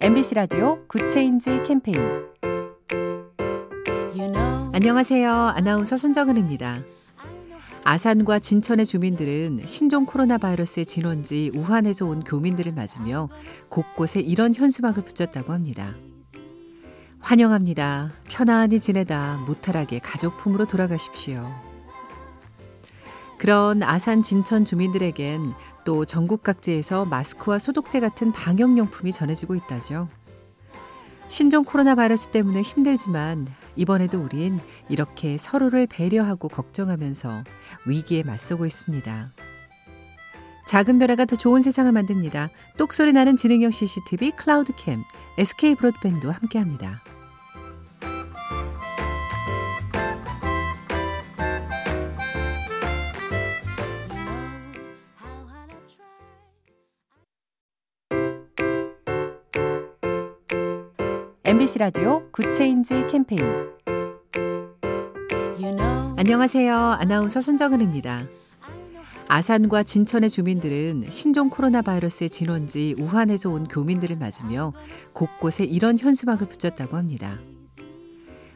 MBC 라디오 Good Change 캠페인 안녕하세요. 아나운서 손정은입니다. 아산과 진천의 주민들은 신종 코로나 바이러스의 진원지 우한에서 온 교민들을 맞으며 곳곳에 이런 현수막을 붙였다고 합니다. 환영합니다. 편안히 지내다 무탈하게 가족품으로 돌아가십시오. 그런 아산 진천 주민들에겐 또 전국 각지에서 마스크와 소독제 같은 방역용품이 전해지고 있다죠. 신종 코로나 바이러스 때문에 힘들지만 이번에도 우린 이렇게 서로를 배려하고 걱정하면서 위기에 맞서고 있습니다. 작은 변화가 더 좋은 세상을 만듭니다. 똑소리 나는 지능형 CCTV 클라우드캠, SK 브로드밴드와 함께합니다. MBC 라디오 Good Change 캠페인 안녕하세요. 아나운서 손정은입니다. 아산과 진천의 주민들은 신종 코로나 바이러스의 진원지 우한에서 온 교민들을 맞으며 곳곳에 이런 현수막을 붙였다고 합니다.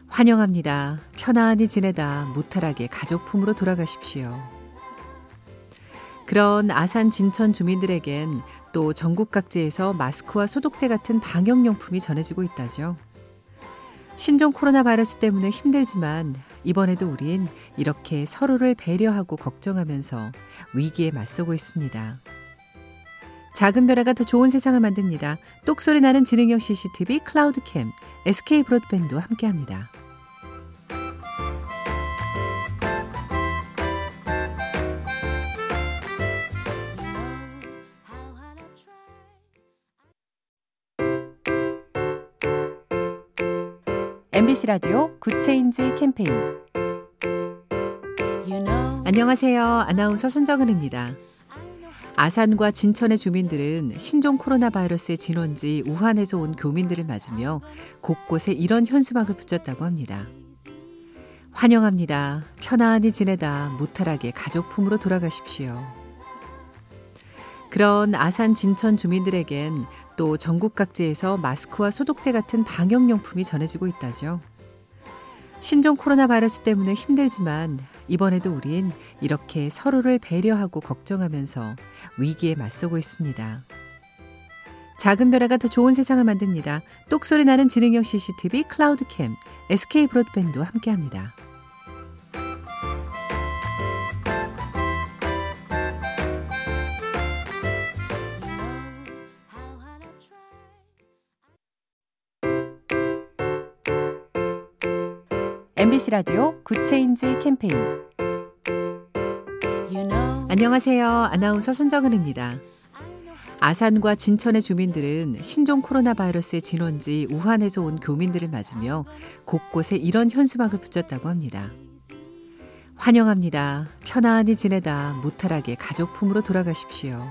환영합니다. 편안히 지내다 무탈하게 가족 품으로 돌아가십시오. 그런 아산 진천 주민들에겐 또 전국 각지에서 마스크와 소독제 같은 방역용품이 전해지고 있다죠. 신종 코로나 바이러스 때문에 힘들지만 이번에도 우린 이렇게 서로를 배려하고 걱정하면서 위기에 맞서고 있습니다. 작은 변화가 더 좋은 세상을 만듭니다. 똑소리 나는 지능형 CCTV 클라우드캠, SK 브로드밴드와 함께합니다. MBC 라디오 Good Change 캠페인 안녕하세요. 아나운서 손정은입니다. 아산과 진천의 주민들은 신종 코로나 바이러스의 진원지 우한에서 온 교민들을 맞으며 곳곳에 이런 현수막을 붙였다고 합니다. 환영합니다. 편안히 지내다 무탈하게 가족품으로 돌아가십시오. 그런 아산 진천 주민들에겐 또 전국 각지에서 마스크와 소독제 같은 방역용품이 전해지고 있다죠. 신종 코로나 바이러스 때문에 힘들지만 이번에도 우린 이렇게 서로를 배려하고 걱정하면서 위기에 맞서고 있습니다. 작은 변화가 더 좋은 세상을 만듭니다. 똑소리 나는 지능형 CCTV 클라우드캠, SK 브로드밴드와 함께합니다. MBC 라디오 Good Change 캠페인 안녕하세요. 아나운서 손정은입니다. 아산과 진천의 주민들은 신종 코로나 바이러스의 진원지 우한에서 온 교민들을 맞으며 곳곳에 이런 현수막을 붙였다고 합니다. 환영합니다. 편안히 지내다 무탈하게 가족 품으로 돌아가십시오.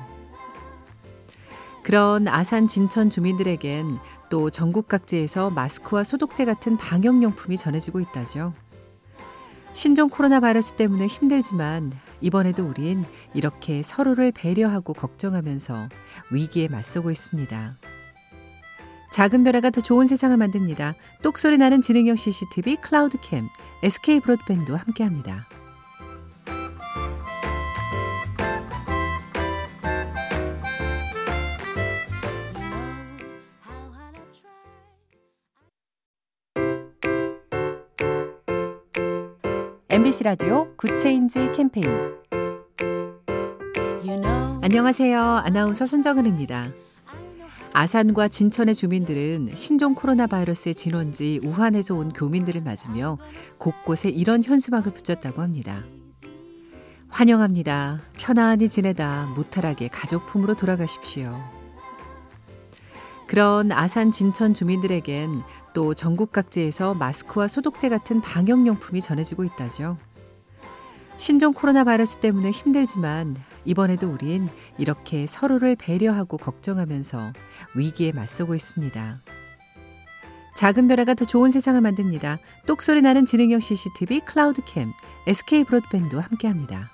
그런 아산 진천 주민들에겐 또 전국 각지에서 마스크와 소독제 같은 방역용품이 전해지고 있다죠. 신종 코로나 바이러스 때문에 힘들지만 이번에도 우린 이렇게 서로를 배려하고 걱정하면서 위기에 맞서고 있습니다. 작은 변화가 더 좋은 세상을 만듭니다. 똑소리 나는 지능형 CCTV 클라우드캠, SK 브로드밴드와 함께합니다. MBC 라디오 Good Change 캠페인 안녕하세요. 아나운서 손정은입니다. 아산과 진천의 주민들은 신종 코로나 바이러스의 진원지 우한에서 온 교민들을 맞으며 곳곳에 이런 현수막을 붙였다고 합니다. 환영합니다. 편안히 지내다 무탈하게 가족품으로 돌아가십시오. 그런 아산 진천 주민들에겐 또 전국 각지에서 마스크와 소독제 같은 방역용품이 전해지고 있다죠. 신종 코로나 바이러스 때문에 힘들지만 이번에도 우린 이렇게 서로를 배려하고 걱정하면서 위기에 맞서고 있습니다. 작은 변화가 더 좋은 세상을 만듭니다. 똑소리 나는 지능형 CCTV 클라우드캠, SK 브로드밴드와 함께합니다.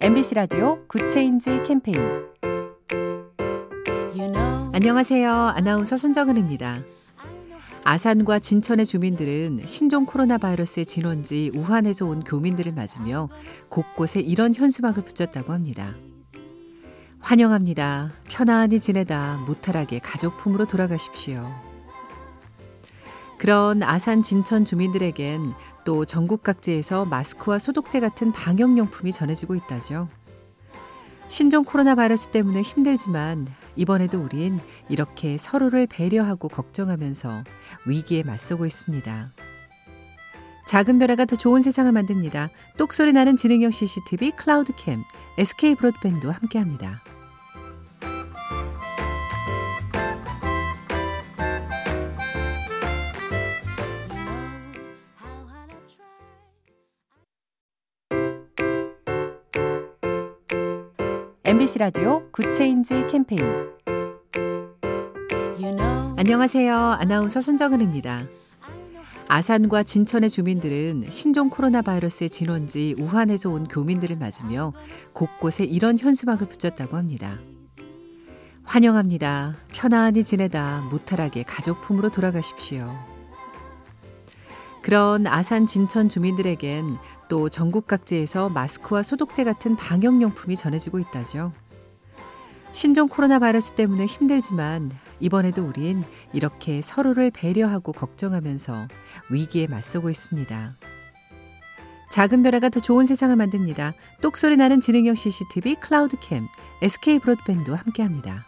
MBC 라디오 Good Change 캠페인 안녕하세요. 아나운서 손정은입니다. 아산과 진천의 주민들은 신종 코로나 바이러스의 진원지 우한에서 온 교민들을 맞으며 곳곳에 이런 현수막을 붙였다고 합니다. 환영합니다. 편안히 지내다 무탈하게 가족품으로 돌아가십시오. 그런 아산 진천 주민들에겐 또 전국 각지에서 마스크와 소독제 같은 방역용품이 전해지고 있다죠. 신종 코로나 바이러스 때문에 힘들지만 이번에도 우린 이렇게 서로를 배려하고 걱정하면서 위기에 맞서고 있습니다. 작은 변화가 더 좋은 세상을 만듭니다. 똑소리 나는 지능형 CCTV 클라우드캠, SK 브로드밴드와 함께합니다. MBC 라디오 Good Change 캠페인 안녕하세요. 아나운서 손정은입니다. 아산과 진천의 주민들은 신종 코로나 바이러스의 진원지 우한에서 온 교민들을 맞으며 곳곳에 이런 현수막을 붙였다고 합니다. 환영합니다. 편안히 지내다 무탈하게 가족 품으로 돌아가십시오. 그런 아산 진천 주민들에겐 또 전국 각지에서 마스크와 소독제 같은 방역용품이 전해지고 있다죠. 신종 코로나 바이러스 때문에 힘들지만 이번에도 우린 이렇게 서로를 배려하고 걱정하면서 위기에 맞서고 있습니다. 작은 변화가 더 좋은 세상을 만듭니다. 똑소리 나는 지능형 CCTV 클라우드캠, SK 브로드밴드와 함께합니다.